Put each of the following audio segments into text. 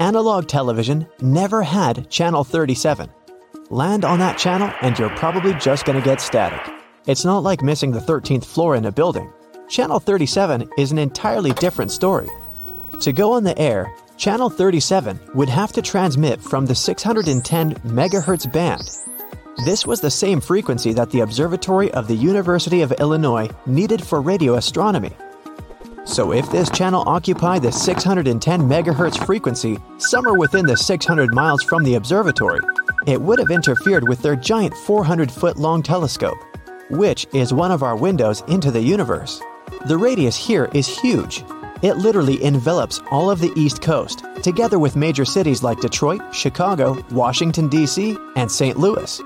Analog television never had Channel 37. Land on that channel and you're probably just going to get static. It's not like missing the 13th floor in a building. Channel 37 is an entirely different story. To go on the air, Channel 37 would have to transmit from the 610 MHz band. This was the same frequency that the Observatory of the University of Illinois needed for radio astronomy. So if this channel occupied the 610 MHz frequency somewhere within the 600 miles from the observatory, it would have interfered with their giant 400 foot long telescope, which is one of our windows into the universe. The radius here is huge. It literally envelops all of the East Coast, together with major cities like Detroit, Chicago, Washington, D.C., and St. Louis.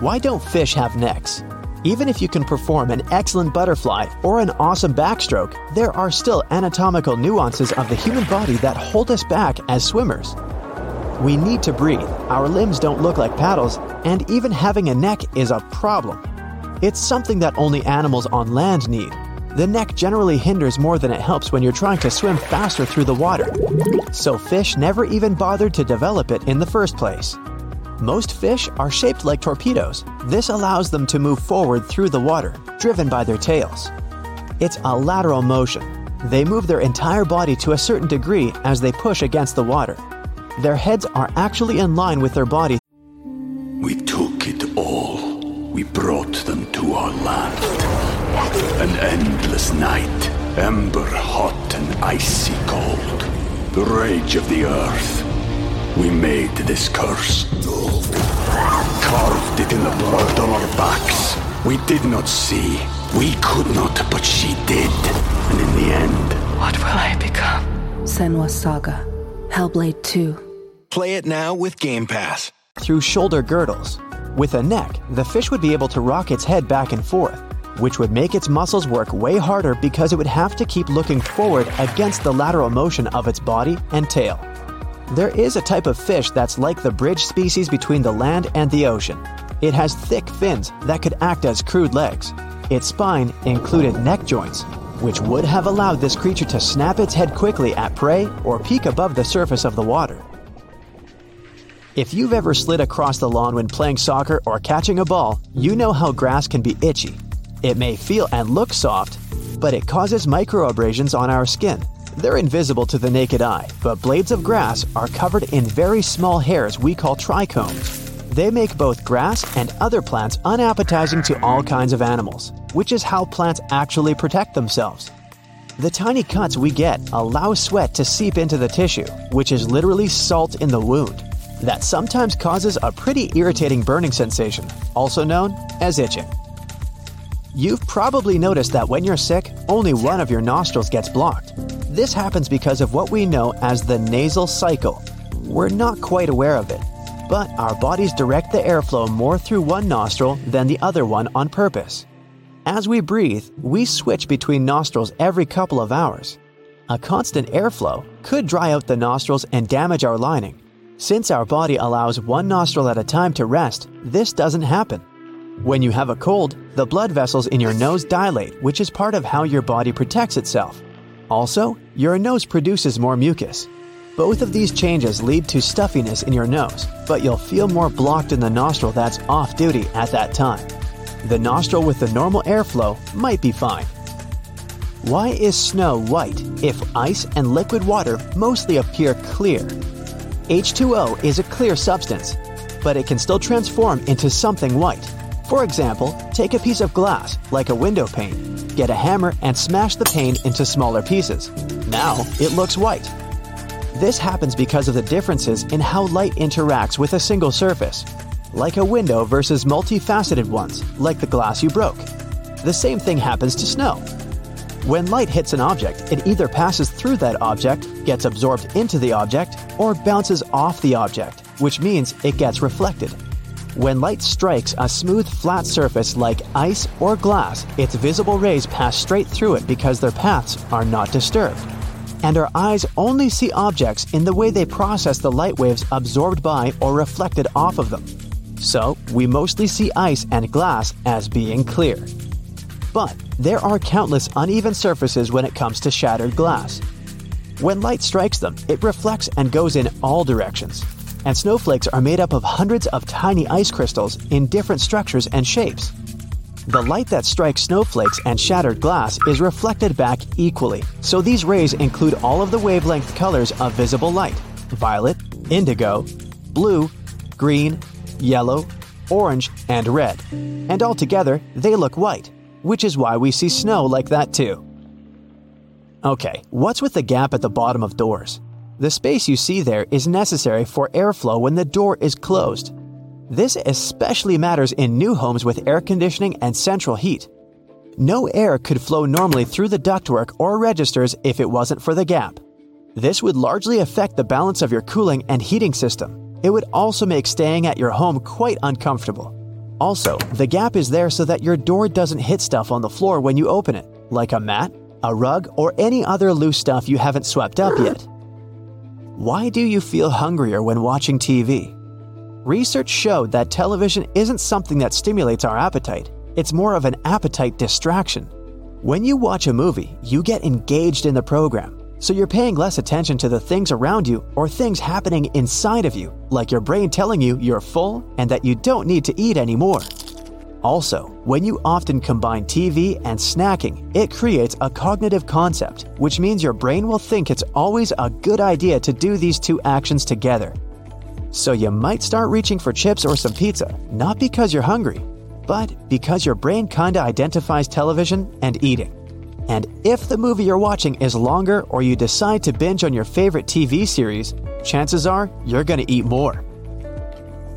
Why don't fish have necks? Even if you can perform an excellent butterfly or an awesome backstroke, there are still anatomical nuances of the human body that hold us back as swimmers. We need to breathe, our limbs don't look like paddles, and even having a neck is a problem. It's something that only animals on land need. The neck generally hinders more than it helps when you're trying to swim faster through the water. So fish never even bothered to develop it in the first place. Most fish are shaped like torpedoes. This allows them to move forward through the water, driven by their tails. It's a lateral motion. They move their entire body to a certain degree as they push against the water. Their heads are actually in line with their body. we took it all. We brought them to our land. An endless night, ember hot and icy cold. The rage of the earth. We made this curse. Carved it in the blood on our backs. We did not see. We could not, but she did. And in the end, What will I become? Senua's Saga. Hellblade 2. Play it now with Game Pass. through shoulder girdles. With a neck, the fish would be able to rock its head back and forth, which would make its muscles work way harder because it would have to keep looking forward against the lateral motion of its body and tail. There is a type of fish that's like the bridge species between the land and the ocean. It has thick fins that could act as crude legs. Its spine included neck joints, which would have allowed this creature to snap its head quickly at prey or peek above the surface of the water. If you've ever slid across the lawn when playing soccer or catching a ball, you know how grass can be itchy. It may feel and look soft, but it causes microabrasions on our skin. They're invisible to the naked eye, but blades of grass are covered in very small hairs we call trichomes. They make both grass and other plants unappetizing to all kinds of animals, which is how plants actually protect themselves. The tiny cuts we get allow sweat to seep into the tissue, which is literally salt in the wound. That sometimes causes a pretty irritating burning sensation, also known as itching. You've probably noticed that when you're sick, only one of your nostrils gets blocked. This happens because of what we know as the nasal cycle. We're not quite aware of it, but our bodies direct the airflow more through one nostril than the other one on purpose. As we breathe, we switch between nostrils every couple of hours. A constant airflow could dry out the nostrils and damage our lining. Since our body allows one nostril at a time to rest, this doesn't happen. When you have a cold, the blood vessels in your nose dilate, which is part of how your body protects itself. Also, your nose produces more mucus. Both of these changes lead to stuffiness in your nose, but you'll feel more blocked in the nostril that's off duty at that time. The nostril with the normal airflow might be fine. Why is snow white if ice and liquid water mostly appear clear? H2O is a clear substance, but it can still transform into something white. For example, take a piece of glass, like a window pane, get a hammer and smash the pane into smaller pieces. Now it looks white. This happens because of the differences in how light interacts with a single surface, like a window versus multifaceted ones, like the glass you broke. The same thing happens to snow. When light hits an object, it either passes through that object, gets absorbed into the object, or bounces off the object, which means it gets reflected. When light strikes a smooth, flat surface like ice or glass, its visible rays pass straight through it because their paths are not disturbed. And our eyes only see objects in the way they process the light waves absorbed by or reflected off of them. So, we mostly see ice and glass as being clear. But there are countless uneven surfaces when it comes to shattered glass. When light strikes them, it reflects and goes in all directions. And snowflakes are made up of hundreds of tiny ice crystals in different structures and shapes. The light that strikes snowflakes and shattered glass is reflected back equally, so these rays include all of the wavelength colors of visible light violet, indigo, blue, green, yellow, orange, and red. And altogether, they look white, which is why we see snow like that too. Okay, what's with the gap at the bottom of doors? The space you see there is necessary for airflow when the door is closed. This especially matters in new homes with air conditioning and central heat. No air could flow normally through the ductwork or registers if it wasn't for the gap. This would largely affect the balance of your cooling and heating system. It would also make staying at your home quite uncomfortable. Also, the gap is there so that your door doesn't hit stuff on the floor when you open it, like a mat, a rug, or any other loose stuff you haven't swept up yet. Why do you feel hungrier when watching TV? Research showed that television isn't something that stimulates our appetite, it's more of an appetite distraction. When you watch a movie, you get engaged in the program, so you're paying less attention to the things around you or things happening inside of you, like your brain telling you you're full and that you don't need to eat anymore. Also, when you often combine TV and snacking, it creates a cognitive concept, which means your brain will think it's always a good idea to do these two actions together. So you might start reaching for chips or some pizza, not because you're hungry, but because your brain kinda identifies television and eating. And if the movie you're watching is longer or you decide to binge on your favorite TV series, chances are you're gonna eat more.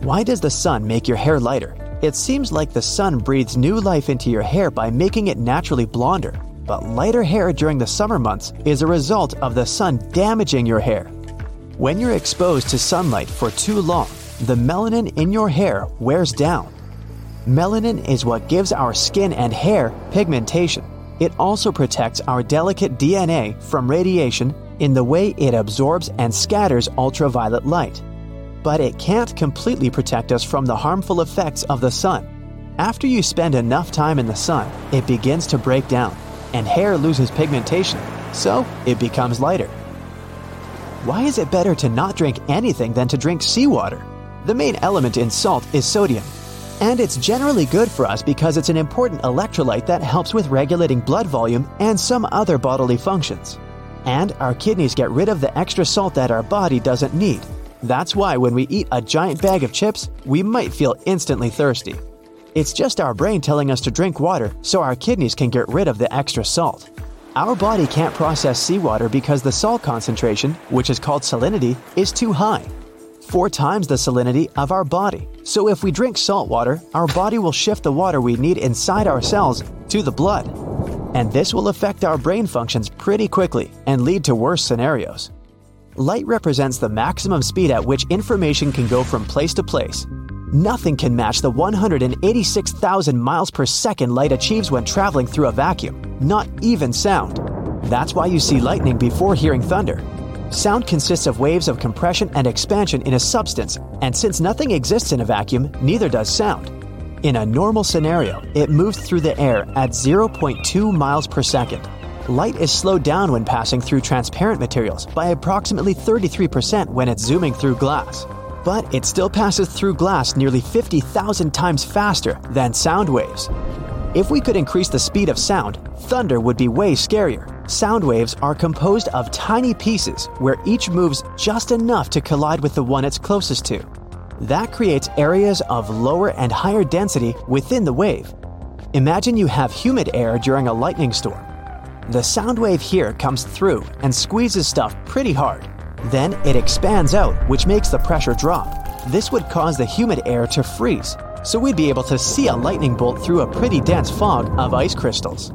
Why does the sun make your hair lighter? It seems like the sun breathes new life into your hair by making it naturally blonder, but lighter hair during the summer months is a result of the sun damaging your hair. When you're exposed to sunlight for too long, the melanin in your hair wears down. Melanin is what gives our skin and hair pigmentation. It also protects our delicate DNA from radiation in the way it absorbs and scatters ultraviolet light but it can't completely protect us from the harmful effects of the sun. After you spend enough time in the sun, it begins to break down, and hair loses pigmentation, so it becomes lighter. Why is it better to not drink anything than to drink seawater? The main element in salt is sodium, and it's generally good for us because it's an important electrolyte that helps with regulating blood volume and some other bodily functions. And our kidneys get rid of the extra salt that our body doesn't need, that's why when we eat a giant bag of chips, we might feel instantly thirsty. It's just our brain telling us to drink water so our kidneys can get rid of the extra salt. Our body can't process seawater because the salt concentration, which is called salinity, is too high. Four times the salinity of our body. So if we drink salt water, our body will shift the water we need inside our cells to the blood. And this will affect our brain functions pretty quickly and lead to worse scenarios. Light represents the maximum speed at which information can go from place to place. Nothing can match the 186,000 miles per second light achieves when traveling through a vacuum, not even sound. That's why you see lightning before hearing thunder. Sound consists of waves of compression and expansion in a substance, and since nothing exists in a vacuum, neither does sound. In a normal scenario, it moves through the air at 0.2 miles per second. Light is slowed down when passing through transparent materials by approximately 33% when it's zooming through glass. But it still passes through glass nearly 50,000 times faster than sound waves. If we could increase the speed of sound, thunder would be way scarier. Sound waves are composed of tiny pieces where each moves just enough to collide with the one it's closest to. That creates areas of lower and higher density within the wave. Imagine you have humid air during a lightning storm. The sound wave here comes through and squeezes stuff pretty hard. Then it expands out, which makes the pressure drop. This would cause the humid air to freeze, so we'd be able to see a lightning bolt through a pretty dense fog of ice crystals.